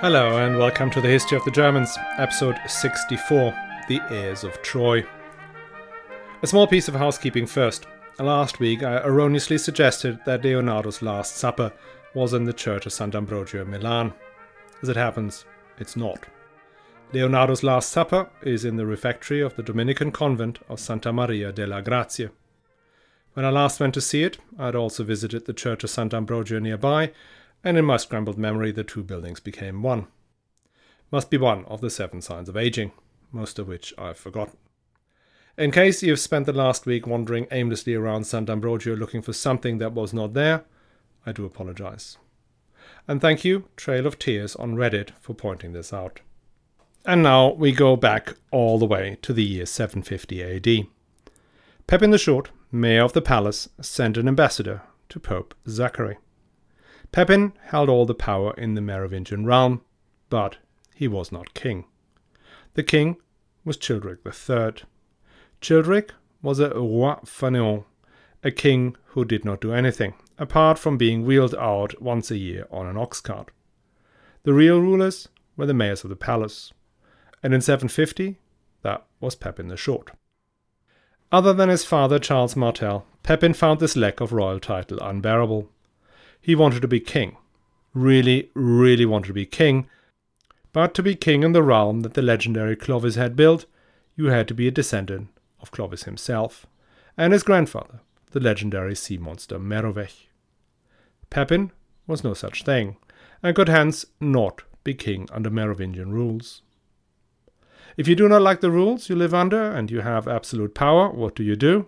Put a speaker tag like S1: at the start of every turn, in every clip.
S1: Hello, and welcome to the History of the Germans, episode 64 The Heirs of Troy. A small piece of housekeeping first. Last week, I erroneously suggested that Leonardo's Last Supper was in the church of Sant'Ambrogio in Milan. As it happens, it's not. Leonardo's Last Supper is in the refectory of the Dominican convent of Santa Maria della Grazia. When I last went to see it, I had also visited the church of Sant'Ambrogio nearby and in my scrambled memory the two buildings became one. Must be one of the seven signs of aging, most of which I've forgotten. In case you've spent the last week wandering aimlessly around Sant'Ambrogio looking for something that was not there, I do apologize. And thank you, Trail of Tears on Reddit, for pointing this out. And now we go back all the way to the year 750 AD. Pepin the Short, mayor of the palace, sent an ambassador to Pope Zachary. Pepin held all the power in the Merovingian realm, but he was not king. The king was Childeric III. Childeric was a roi fainéant, a king who did not do anything, apart from being wheeled out once a year on an ox cart. The real rulers were the mayors of the palace, and in 750 that was Pepin the Short. Other than his father Charles Martel, Pepin found this lack of royal title unbearable. He wanted to be king. Really, really wanted to be king. But to be king in the realm that the legendary Clovis had built, you had to be a descendant of Clovis himself, and his grandfather, the legendary sea monster Merovech. Pepin was no such thing, and could hence not be king under Merovingian rules. If you do not like the rules you live under and you have absolute power, what do you do?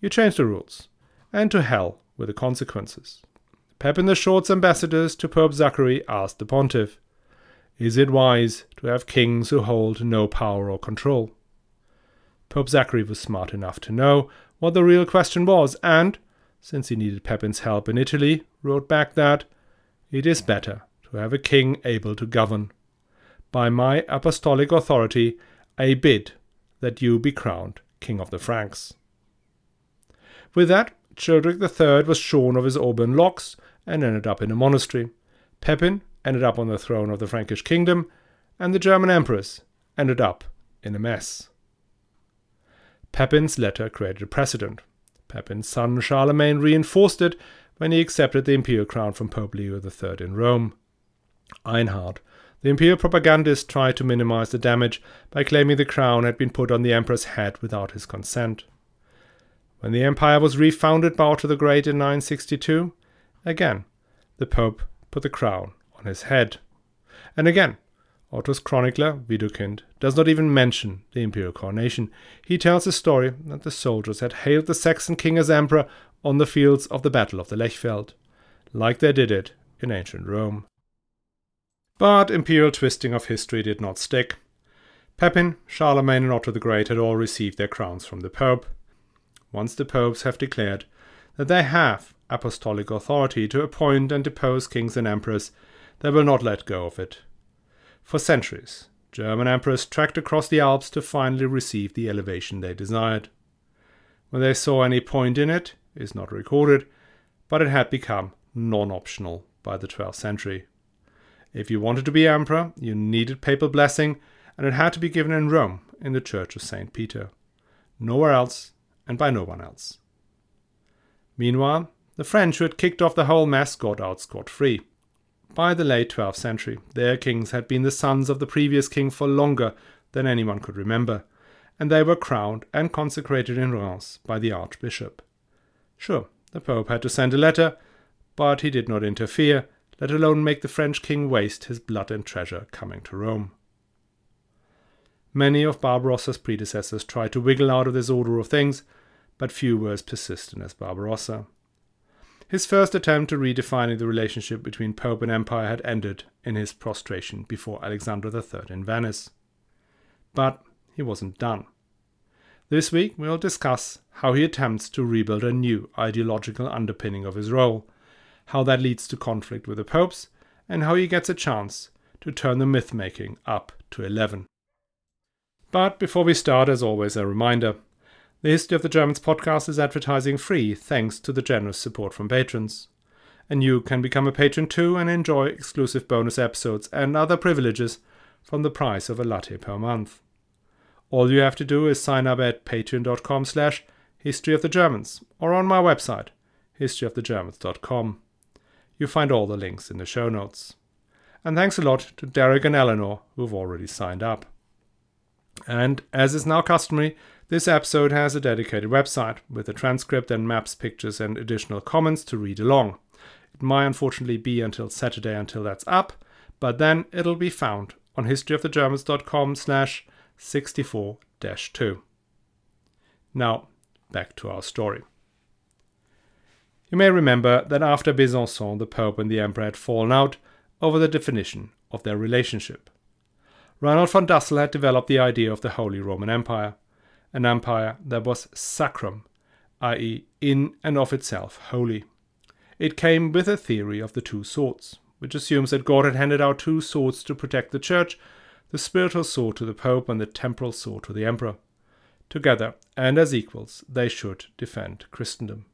S1: You change the rules, and to hell with the consequences. Pepin the Short's ambassadors to Pope Zachary asked the pontiff, Is it wise to have kings who hold no power or control? Pope Zachary was smart enough to know what the real question was, and, since he needed Pepin's help in Italy, wrote back that it is better to have a king able to govern. By my apostolic authority, I bid that you be crowned King of the Franks. With that, Childeric III was shorn of his auburn locks and ended up in a monastery. Pepin ended up on the throne of the Frankish kingdom, and the German emperors ended up in a mess. Pepin's letter created a precedent. Pepin's son Charlemagne reinforced it when he accepted the imperial crown from Pope Leo III in Rome. Einhard, the imperial propagandist, tried to minimize the damage by claiming the crown had been put on the emperor's head without his consent. When the empire was refounded by Otto the Great in 962, Again, the Pope put the crown on his head. And again, Otto's chronicler, Widukind, does not even mention the imperial coronation. He tells the story that the soldiers had hailed the Saxon king as emperor on the fields of the Battle of the Lechfeld, like they did it in ancient Rome. But imperial twisting of history did not stick. Pepin, Charlemagne, and Otto the Great had all received their crowns from the Pope. Once the popes have declared that they have apostolic authority to appoint and depose kings and emperors, they will not let go of it. For centuries, German emperors trekked across the Alps to finally receive the elevation they desired. When they saw any point in it is not recorded, but it had become non optional by the 12th century. If you wanted to be emperor, you needed papal blessing, and it had to be given in Rome in the Church of St. Peter. Nowhere else, and by no one else. Meanwhile, the French, who had kicked off the whole mess, got out scot free. By the late 12th century, their kings had been the sons of the previous king for longer than anyone could remember, and they were crowned and consecrated in Reims by the archbishop. Sure, the Pope had to send a letter, but he did not interfere, let alone make the French king waste his blood and treasure coming to Rome. Many of Barbarossa's predecessors tried to wiggle out of this order of things, but few were as persistent as Barbarossa. His first attempt to redefining the relationship between Pope and Empire had ended in his prostration before Alexander III in Venice. But he wasn't done. This week we'll discuss how he attempts to rebuild a new ideological underpinning of his role, how that leads to conflict with the popes, and how he gets a chance to turn the myth making up to 11. But before we start, as always, a reminder the History of the Germans podcast is advertising free thanks to the generous support from patrons. and you can become a patron too and enjoy exclusive bonus episodes and other privileges from the price of a latte per month. All you have to do is sign up at patreon.com slash history of the Germans or on my website, historyofthegermans.com. You'll find all the links in the show notes. And thanks a lot to Derek and Eleanor who've already signed up. And as is now customary, this episode has a dedicated website with a transcript and maps, pictures, and additional comments to read along. It might unfortunately be until Saturday until that's up, but then it'll be found on historyofthegermans.com slash 64-2. Now, back to our story. You may remember that after Besançon, the Pope and the Emperor had fallen out over the definition of their relationship. Reinhold von Dassel had developed the idea of the Holy Roman Empire, an empire that was sacrum, i.e., in and of itself holy. It came with a theory of the two swords, which assumes that God had handed out two swords to protect the Church the spiritual sword to the Pope and the temporal sword to the Emperor. Together, and as equals, they should defend Christendom.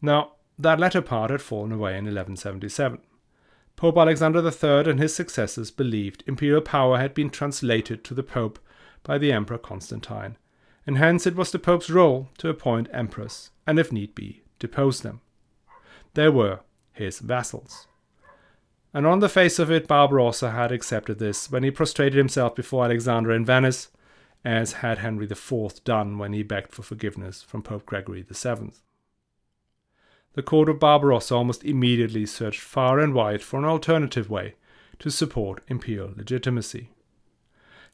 S1: Now, that latter part had fallen away in 1177. Pope Alexander III and his successors believed imperial power had been translated to the Pope by the Emperor Constantine, and hence it was the Pope's role to appoint emperors and, if need be, depose them. They were his vassals. And on the face of it, Barbarossa had accepted this when he prostrated himself before Alexander in Venice, as had Henry IV done when he begged for forgiveness from Pope Gregory VII. The court of Barbarossa almost immediately searched far and wide for an alternative way to support imperial legitimacy.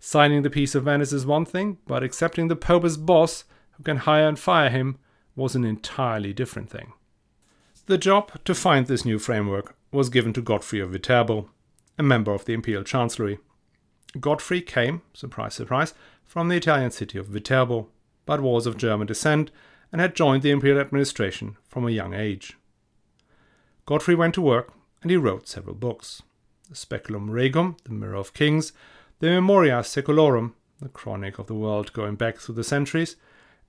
S1: Signing the Peace of Venice is one thing, but accepting the Pope as boss who can hire and fire him was an entirely different thing. The job to find this new framework was given to Godfrey of Viterbo, a member of the imperial chancellery. Godfrey came, surprise, surprise, from the Italian city of Viterbo, but was of German descent and had joined the imperial administration from a young age. Godfrey went to work and he wrote several books the Speculum Regum, The Mirror of Kings, the Memoria Seculorum, the chronic of the world going back through the centuries,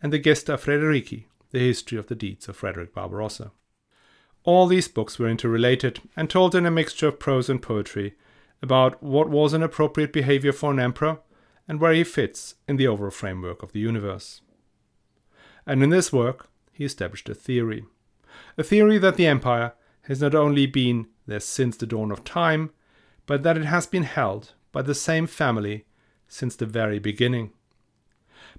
S1: and the Gesta Frederici, the history of the deeds of Frederick Barbarossa. All these books were interrelated and told in a mixture of prose and poetry about what was an appropriate behavior for an emperor and where he fits in the overall framework of the universe. And in this work, he established a theory. A theory that the empire has not only been there since the dawn of time, but that it has been held by the same family since the very beginning.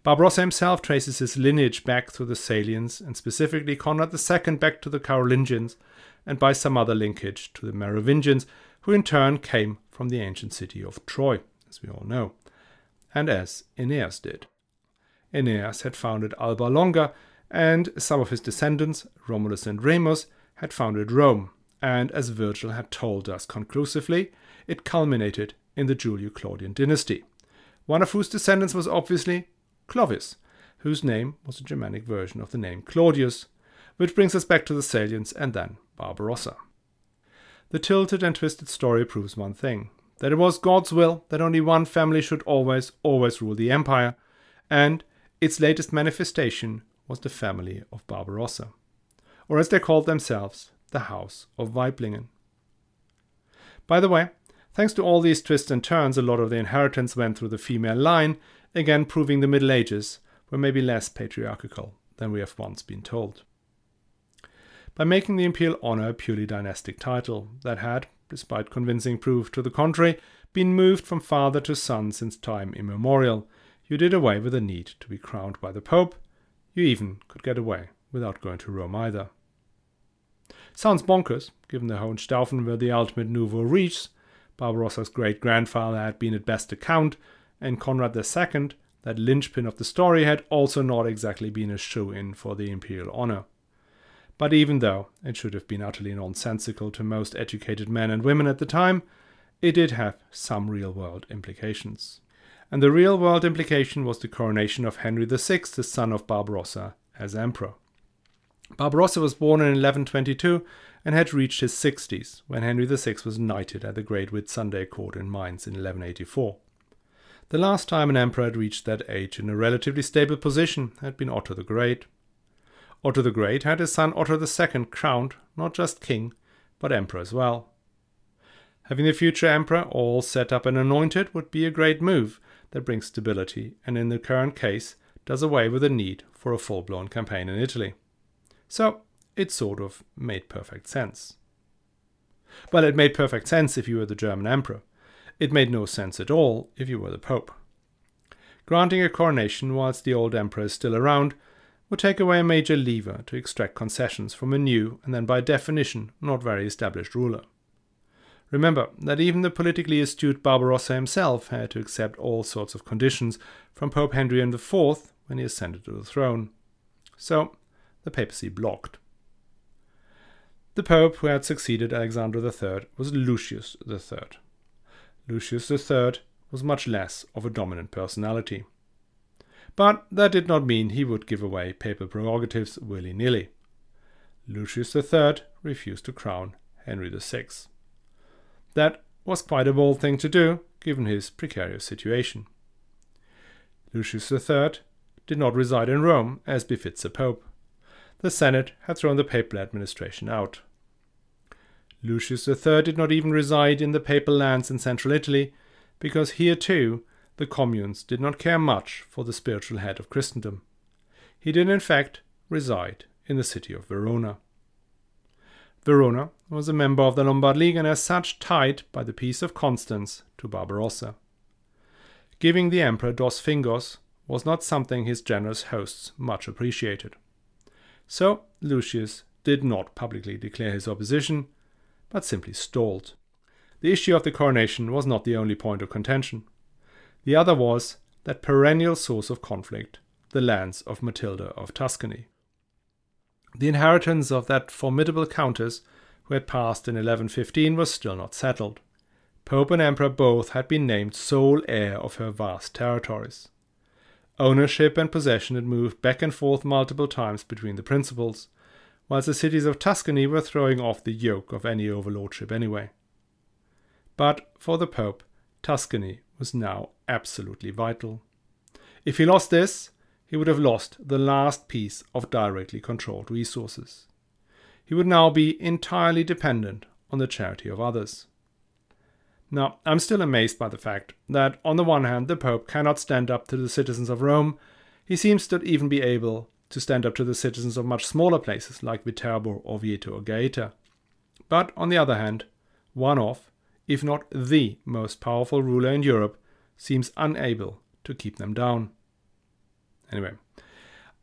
S1: Barbarossa himself traces his lineage back through the Salians, and specifically Conrad II back to the Carolingians, and by some other linkage to the Merovingians, who in turn came from the ancient city of Troy, as we all know, and as Aeneas did. Aeneas had founded Alba Longa, and some of his descendants, Romulus and Remus, had founded Rome, and as Virgil had told us conclusively, it culminated in the Julio Claudian dynasty, one of whose descendants was obviously Clovis, whose name was a Germanic version of the name Claudius, which brings us back to the Salians and then Barbarossa. The tilted and twisted story proves one thing that it was God's will that only one family should always, always rule the empire, and its latest manifestation was the family of Barbarossa, or as they called themselves, the House of Waiblingen. By the way, Thanks to all these twists and turns, a lot of the inheritance went through the female line, again proving the Middle Ages were maybe less patriarchal than we have once been told. By making the imperial honor a purely dynastic title that had, despite convincing proof to the contrary, been moved from father to son since time immemorial, you did away with the need to be crowned by the Pope. You even could get away without going to Rome either. Sounds bonkers, given the Hohenstaufen were the ultimate nouveau riche, Barbarossa's great grandfather had been at best a count, and Conrad II, that linchpin of the story, had also not exactly been a shoe in for the imperial honor. But even though it should have been utterly nonsensical to most educated men and women at the time, it did have some real world implications. And the real world implication was the coronation of Henry VI, the son of Barbarossa, as emperor. Barbarossa was born in 1122 and had reached his 60s when Henry VI was knighted at the Great Whitsunday Court in Mainz in 1184. The last time an emperor had reached that age in a relatively stable position had been Otto the Great. Otto the Great had his son Otto II crowned not just king, but emperor as well. Having the future emperor all set up and anointed would be a great move that brings stability and, in the current case, does away with the need for a full blown campaign in Italy. So it sort of made perfect sense. Well, it made perfect sense if you were the German emperor. It made no sense at all if you were the pope. Granting a coronation whilst the old emperor is still around would take away a major lever to extract concessions from a new and then by definition not very established ruler. Remember that even the politically astute Barbarossa himself had to accept all sorts of conditions from Pope Henry IV when he ascended to the throne. So the papacy blocked. The pope who had succeeded Alexander III was Lucius III. Lucius III was much less of a dominant personality. But that did not mean he would give away papal prerogatives willy nilly. Lucius III refused to crown Henry VI. That was quite a bold thing to do, given his precarious situation. Lucius III did not reside in Rome, as befits a pope. The Senate had thrown the papal administration out. Lucius III did not even reside in the papal lands in central Italy, because here too the communes did not care much for the spiritual head of Christendom. He did in fact reside in the city of Verona. Verona was a member of the Lombard League and as such tied by the Peace of Constance to Barbarossa. Giving the emperor dos fingos was not something his generous hosts much appreciated. So Lucius did not publicly declare his opposition, but simply stalled. The issue of the coronation was not the only point of contention. The other was that perennial source of conflict, the lands of Matilda of Tuscany. The inheritance of that formidable countess who had passed in 1115 was still not settled. Pope and Emperor both had been named sole heir of her vast territories. Ownership and possession had moved back and forth multiple times between the principals, whilst the cities of Tuscany were throwing off the yoke of any overlordship anyway. But for the Pope, Tuscany was now absolutely vital. If he lost this, he would have lost the last piece of directly controlled resources. He would now be entirely dependent on the charity of others. Now, I'm still amazed by the fact that, on the one hand, the Pope cannot stand up to the citizens of Rome, he seems to even be able to stand up to the citizens of much smaller places like Viterbo, Orvieto, or Gaeta. But, on the other hand, one of, if not the most powerful ruler in Europe, seems unable to keep them down. Anyway,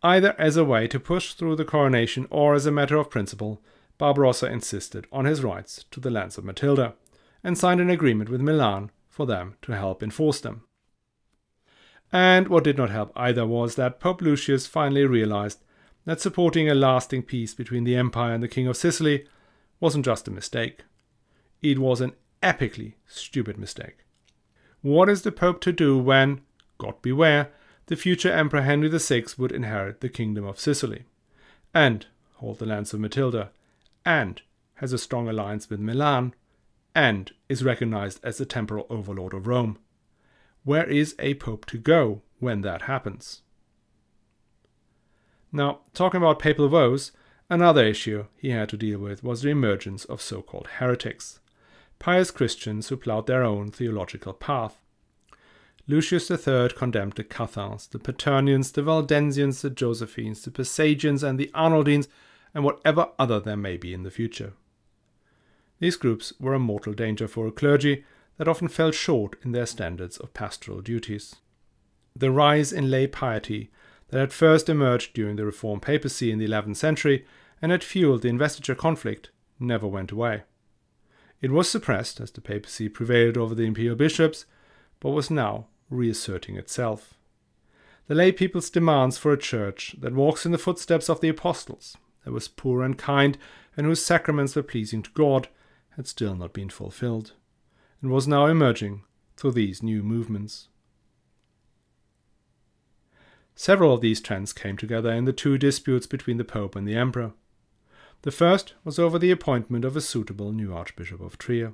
S1: either as a way to push through the coronation or as a matter of principle, Barbarossa insisted on his rights to the lands of Matilda and signed an agreement with Milan for them to help enforce them. And what did not help either was that Pope Lucius finally realized that supporting a lasting peace between the Empire and the King of Sicily wasn't just a mistake. It was an epically stupid mistake. What is the Pope to do when, God beware, the future Emperor Henry VI would inherit the Kingdom of Sicily, and hold the lands of Matilda, and has a strong alliance with Milan, and is recognized as the temporal overlord of Rome. Where is a pope to go when that happens? Now, talking about papal woes, another issue he had to deal with was the emergence of so called heretics, pious Christians who plowed their own theological path. Lucius III condemned the Cathars, the Paternians, the Waldensians, the Josephines, the Pelagians, and the Arnoldines, and whatever other there may be in the future. These groups were a mortal danger for a clergy that often fell short in their standards of pastoral duties. The rise in lay piety that had first emerged during the Reformed papacy in the 11th century and had fueled the investiture conflict never went away. It was suppressed as the papacy prevailed over the imperial bishops, but was now reasserting itself. The lay people's demands for a church that walks in the footsteps of the apostles, that was poor and kind, and whose sacraments were pleasing to God, had still not been fulfilled, and was now emerging through these new movements. Several of these trends came together in the two disputes between the Pope and the Emperor. The first was over the appointment of a suitable new Archbishop of Trier.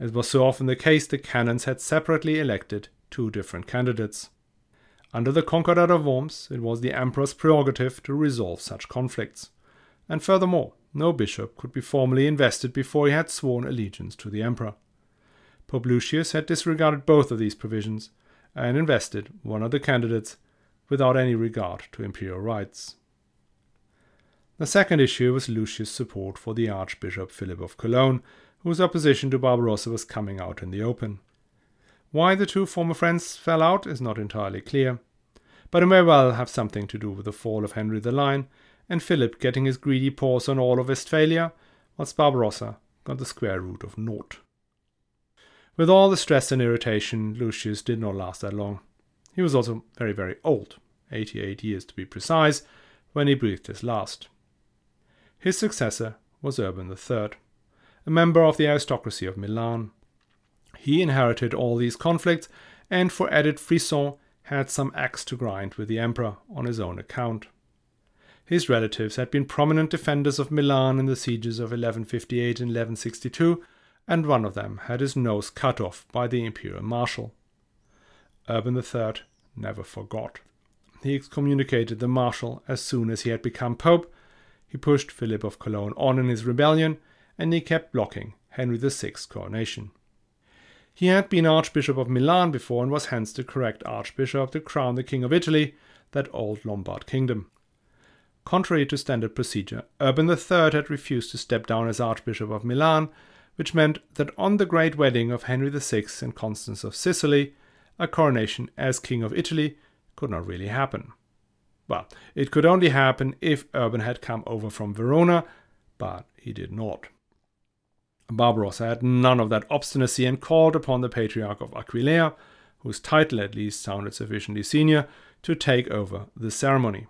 S1: As was so often the case, the canons had separately elected two different candidates. Under the Concordat of Worms, it was the emperor's prerogative to resolve such conflicts. And furthermore, no bishop could be formally invested before he had sworn allegiance to the emperor. Pope Lucius had disregarded both of these provisions and invested one of the candidates without any regard to imperial rights. The second issue was Lucius' support for the Archbishop Philip of Cologne, whose opposition to Barbarossa was coming out in the open. Why the two former friends fell out is not entirely clear, but it may well have something to do with the fall of Henry the Lion and Philip getting his greedy paws on all of Westphalia, whilst Barbarossa got the square root of naught. With all the stress and irritation, Lucius did not last that long. He was also very, very old, 88 years to be precise, when he breathed his last. His successor was Urban III, a member of the aristocracy of Milan. He inherited all these conflicts and, for added frisson, had some axe to grind with the emperor on his own account. His relatives had been prominent defenders of Milan in the sieges of 1158 and 1162, and one of them had his nose cut off by the imperial marshal. Urban III never forgot. He excommunicated the marshal as soon as he had become pope. He pushed Philip of Cologne on in his rebellion, and he kept blocking Henry VI's coronation. He had been Archbishop of Milan before and was hence the correct Archbishop to crown the King of Italy, that old Lombard kingdom. Contrary to standard procedure, Urban III had refused to step down as Archbishop of Milan, which meant that on the great wedding of Henry VI and Constance of Sicily, a coronation as King of Italy could not really happen. Well, it could only happen if Urban had come over from Verona, but he did not. Barbarossa had none of that obstinacy and called upon the Patriarch of Aquileia, whose title at least sounded sufficiently senior, to take over the ceremony.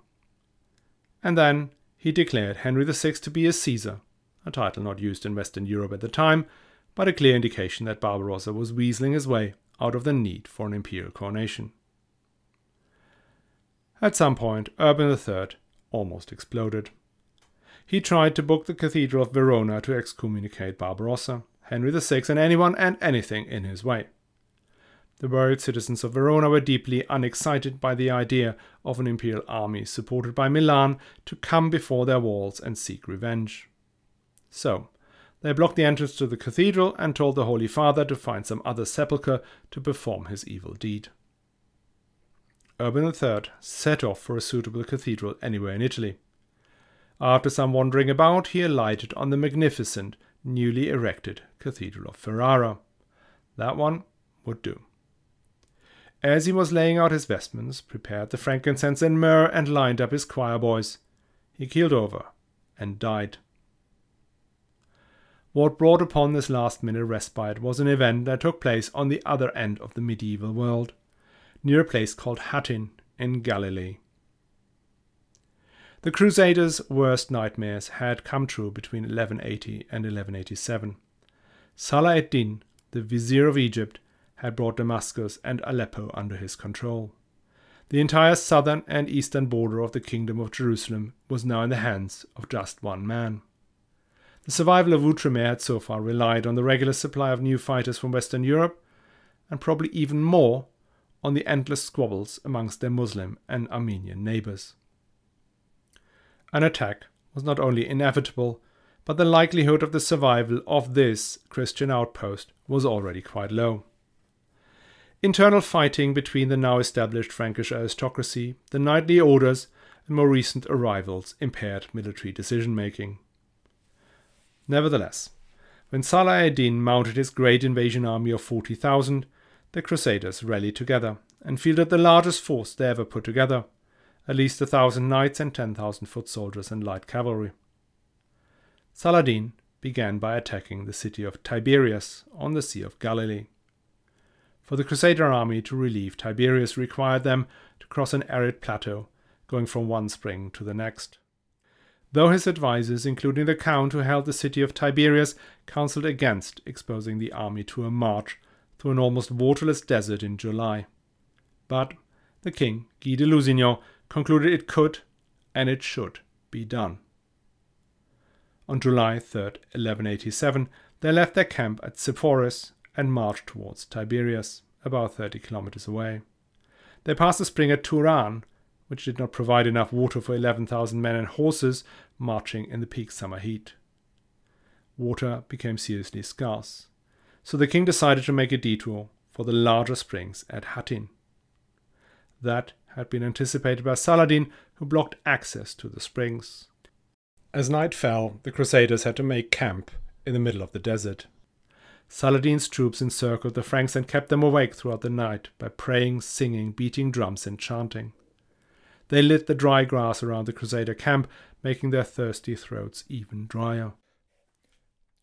S1: And then he declared Henry VI to be a Caesar, a title not used in Western Europe at the time, but a clear indication that Barbarossa was weaseling his way out of the need for an imperial coronation. At some point, Urban III almost exploded. He tried to book the Cathedral of Verona to excommunicate Barbarossa, Henry VI, and anyone and anything in his way. The worried citizens of Verona were deeply unexcited by the idea of an imperial army supported by Milan to come before their walls and seek revenge. So, they blocked the entrance to the cathedral and told the Holy Father to find some other sepulchre to perform his evil deed. Urban III set off for a suitable cathedral anywhere in Italy. After some wandering about, he alighted on the magnificent, newly erected Cathedral of Ferrara. That one would do. As he was laying out his vestments, prepared the frankincense and myrrh, and lined up his choir boys, he keeled over and died. What brought upon this last minute respite was an event that took place on the other end of the medieval world, near a place called Hattin in Galilee. The Crusaders' worst nightmares had come true between 1180 and 1187. Salah ad-Din, the vizier of Egypt, had brought Damascus and Aleppo under his control. The entire southern and eastern border of the Kingdom of Jerusalem was now in the hands of just one man. The survival of Outremer had so far relied on the regular supply of new fighters from Western Europe, and probably even more on the endless squabbles amongst their Muslim and Armenian neighbors. An attack was not only inevitable, but the likelihood of the survival of this Christian outpost was already quite low. Internal fighting between the now established Frankish aristocracy, the knightly orders, and more recent arrivals impaired military decision making. Nevertheless, when Salah ad-Din mounted his great invasion army of 40,000, the Crusaders rallied together and fielded the largest force they ever put together, at least a thousand knights and 10,000 foot soldiers and light cavalry. Saladin began by attacking the city of Tiberias on the Sea of Galilee. For the Crusader army to relieve Tiberias required them to cross an arid plateau, going from one spring to the next. Though his advisers, including the Count who held the city of Tiberias, counseled against exposing the army to a march through an almost waterless desert in July. But the king, Guy de Lusignan, concluded it could and it should be done. On July 3, 1187, they left their camp at Sepphoris and marched towards Tiberias, about 30 kilometers away. They passed a spring at Turan, which did not provide enough water for 11,000 men and horses marching in the peak summer heat. Water became seriously scarce, so the king decided to make a detour for the larger springs at Hattin. That had been anticipated by Saladin, who blocked access to the springs. As night fell, the Crusaders had to make camp in the middle of the desert. Saladin's troops encircled the Franks and kept them awake throughout the night by praying, singing, beating drums, and chanting. They lit the dry grass around the Crusader camp, making their thirsty throats even drier.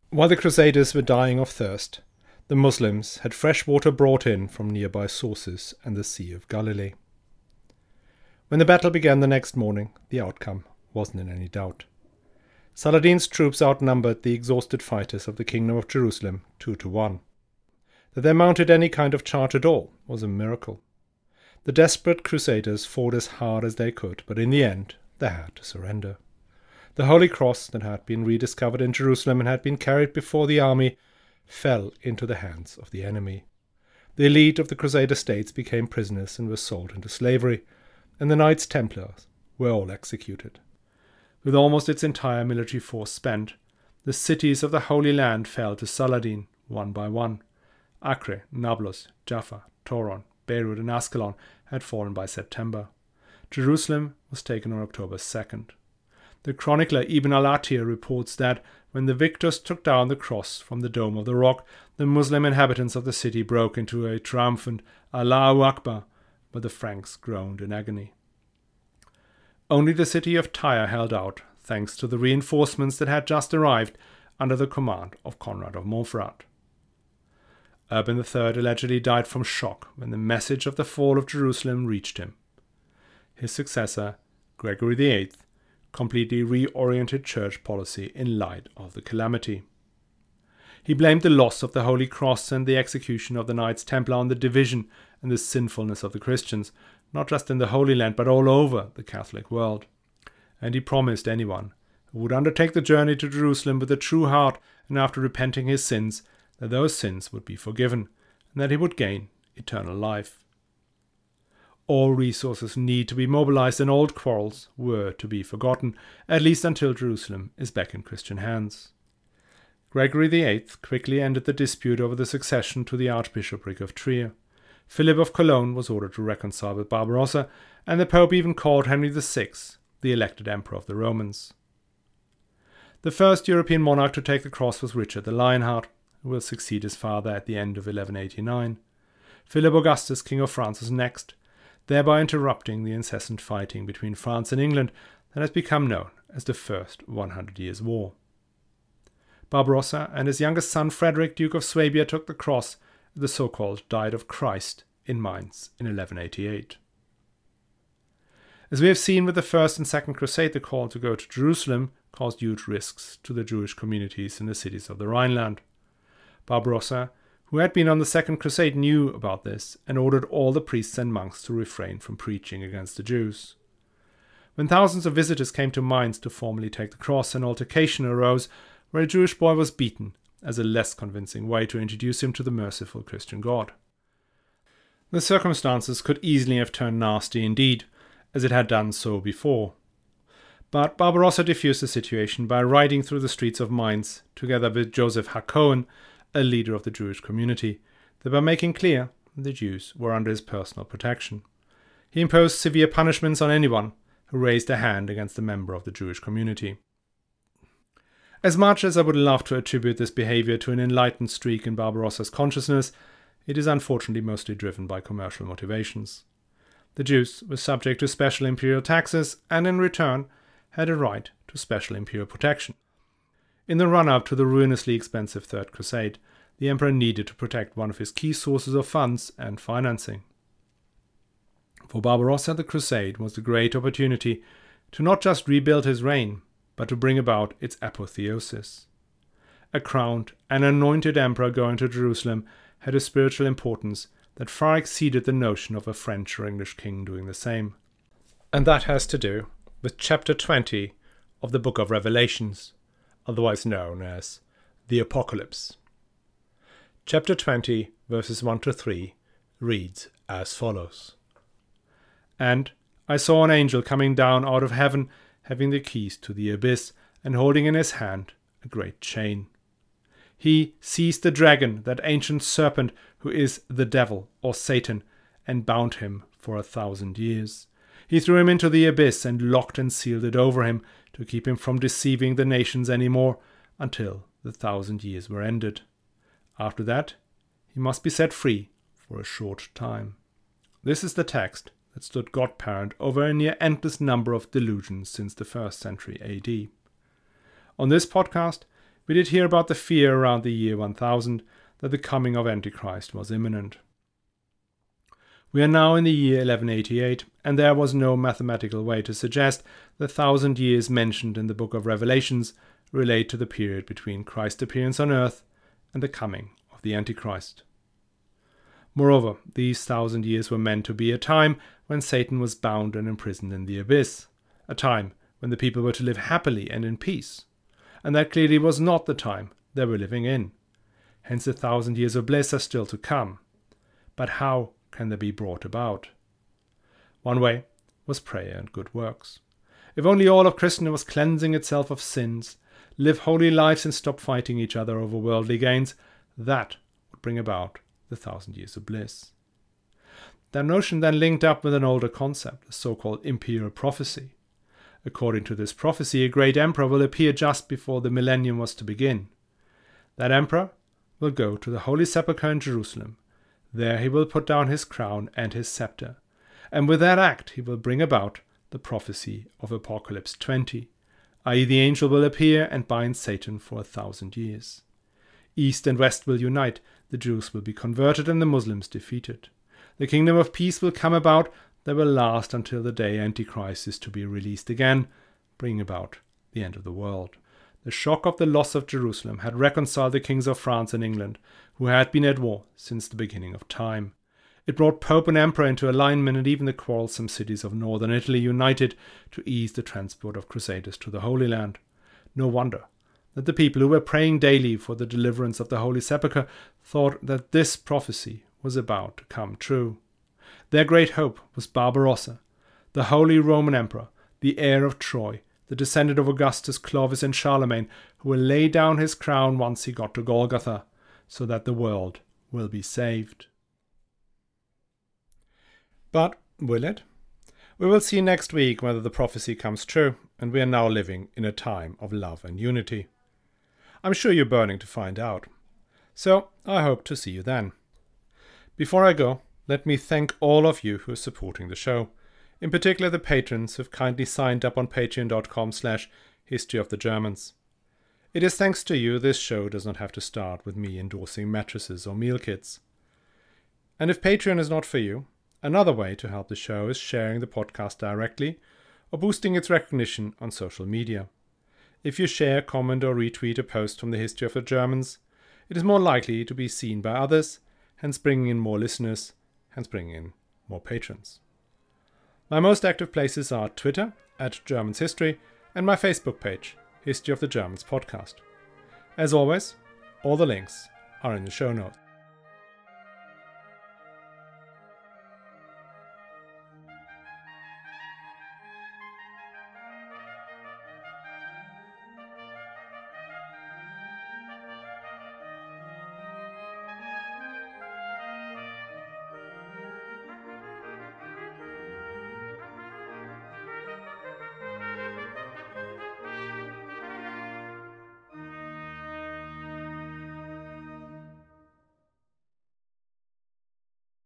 S1: While the Crusaders were dying of thirst, the Muslims had fresh water brought in from nearby sources and the Sea of Galilee. When the battle began the next morning, the outcome wasn't in any doubt. Saladin's troops outnumbered the exhausted fighters of the Kingdom of Jerusalem two to one. That they mounted any kind of charge at all was a miracle. The desperate crusaders fought as hard as they could, but in the end they had to surrender. The Holy Cross that had been rediscovered in Jerusalem and had been carried before the army fell into the hands of the enemy. The elite of the Crusader states became prisoners and were sold into slavery, and the Knights Templars were all executed. With almost its entire military force spent, the cities of the Holy Land fell to Saladin one by one. Acre, Nablus, Jaffa, Toron, Beirut, and Ascalon had fallen by September. Jerusalem was taken on October 2nd. The chronicler Ibn al-Athir reports that when the victors took down the cross from the dome of the rock, the Muslim inhabitants of the city broke into a triumphant Allahu Akbar, but the Franks groaned in agony. Only the city of Tyre held out, thanks to the reinforcements that had just arrived under the command of Conrad of Montferrat. Urban III allegedly died from shock when the message of the fall of Jerusalem reached him. His successor, Gregory VIII, completely reoriented church policy in light of the calamity. He blamed the loss of the Holy Cross and the execution of the Knights Templar on the division and the sinfulness of the Christians, not just in the Holy Land, but all over the Catholic world. And he promised anyone who would undertake the journey to Jerusalem with a true heart and after repenting his sins, that those sins would be forgiven, and that he would gain eternal life. All resources need to be mobilized, and old quarrels were to be forgotten, at least until Jerusalem is back in Christian hands. Gregory VIII quickly ended the dispute over the succession to the Archbishopric of Trier. Philip of Cologne was ordered to reconcile with Barbarossa, and the Pope even called Henry VI the elected Emperor of the Romans. The first European monarch to take the cross was Richard the Lionheart, who will succeed his father at the end of 1189. Philip Augustus, King of France, was next, thereby interrupting the incessant fighting between France and England that has become known as the First One Hundred Years' War. Barbarossa and his youngest son Frederick, Duke of Swabia, took the cross the so called Diet of Christ in Mainz in 1188. As we have seen with the First and Second Crusade, the call to go to Jerusalem caused huge risks to the Jewish communities in the cities of the Rhineland. Barbarossa, who had been on the Second Crusade, knew about this and ordered all the priests and monks to refrain from preaching against the Jews. When thousands of visitors came to Mainz to formally take the cross, an altercation arose where a Jewish boy was beaten as a less convincing way to introduce him to the merciful Christian God. The circumstances could easily have turned nasty indeed, as it had done so before. But Barbarossa diffused the situation by riding through the streets of Mainz together with Joseph Hakohen, a leader of the Jewish community, thereby making clear the Jews were under his personal protection. He imposed severe punishments on anyone who raised a hand against a member of the Jewish community. As much as I would love to attribute this behavior to an enlightened streak in Barbarossa's consciousness, it is unfortunately mostly driven by commercial motivations. The Jews were subject to special imperial taxes and in return had a right to special imperial protection. In the run up to the ruinously expensive Third Crusade, the emperor needed to protect one of his key sources of funds and financing. For Barbarossa, the crusade was the great opportunity to not just rebuild his reign, but to bring about its apotheosis. A crowned and anointed emperor going to Jerusalem had a spiritual importance that far exceeded the notion of a French or English king doing the same. And that has to do with chapter 20 of the book of Revelations, otherwise known as the Apocalypse. Chapter 20, verses 1 to 3, reads as follows And I saw an angel coming down out of heaven, having the keys to the abyss, and holding in his hand a great chain. He seized the dragon, that ancient serpent who is the devil or Satan, and bound him for a thousand years. He threw him into the abyss and locked and sealed it over him to keep him from deceiving the nations any more until the thousand years were ended. After that, he must be set free for a short time. This is the text that stood godparent over a near endless number of delusions since the first century AD. On this podcast, we did hear about the fear around the year 1000 that the coming of Antichrist was imminent. We are now in the year 1188, and there was no mathematical way to suggest the thousand years mentioned in the book of Revelations relate to the period between Christ's appearance on earth and the coming of the Antichrist. Moreover, these thousand years were meant to be a time when Satan was bound and imprisoned in the abyss, a time when the people were to live happily and in peace. And that clearly was not the time they were living in. Hence, the thousand years of bliss are still to come. But how can they be brought about? One way was prayer and good works. If only all of Christendom was cleansing itself of sins, live holy lives and stop fighting each other over worldly gains, that would bring about the thousand years of bliss. That notion then linked up with an older concept, the so called imperial prophecy. According to this prophecy, a great emperor will appear just before the millennium was to begin. That emperor will go to the Holy Sepulchre in Jerusalem. There he will put down his crown and his scepter, and with that act he will bring about the prophecy of Apocalypse 20, i.e., the angel will appear and bind Satan for a thousand years. East and West will unite, the Jews will be converted and the Muslims defeated. The kingdom of peace will come about that will last until the day Antichrist is to be released again, bringing about the end of the world. The shock of the loss of Jerusalem had reconciled the kings of France and England, who had been at war since the beginning of time. It brought Pope and Emperor into alignment, and even the quarrelsome cities of northern Italy united to ease the transport of crusaders to the Holy Land. No wonder that the people who were praying daily for the deliverance of the Holy Sepulchre thought that this prophecy was about to come true. Their great hope was Barbarossa, the Holy Roman Emperor, the heir of Troy, the descendant of Augustus, Clovis, and Charlemagne, who will lay down his crown once he got to Golgotha, so that the world will be saved. But will it? We will see next week whether the prophecy comes true, and we are now living in a time of love and unity. I'm sure you're burning to find out. So I hope to see you then. Before I go, let me thank all of you who are supporting the show, in particular the patrons who've kindly signed up on patreon.com slash history of the Germans. It is thanks to you this show does not have to start with me endorsing mattresses or meal kits. And if Patreon is not for you, another way to help the show is sharing the podcast directly or boosting its recognition on social media. If you share, comment, or retweet a post from the history of the Germans, it is more likely to be seen by others, hence bringing in more listeners, hence bringing in more patrons. My most active places are Twitter at Germans History and my Facebook page, History of the Germans Podcast. As always, all the links are in the show notes.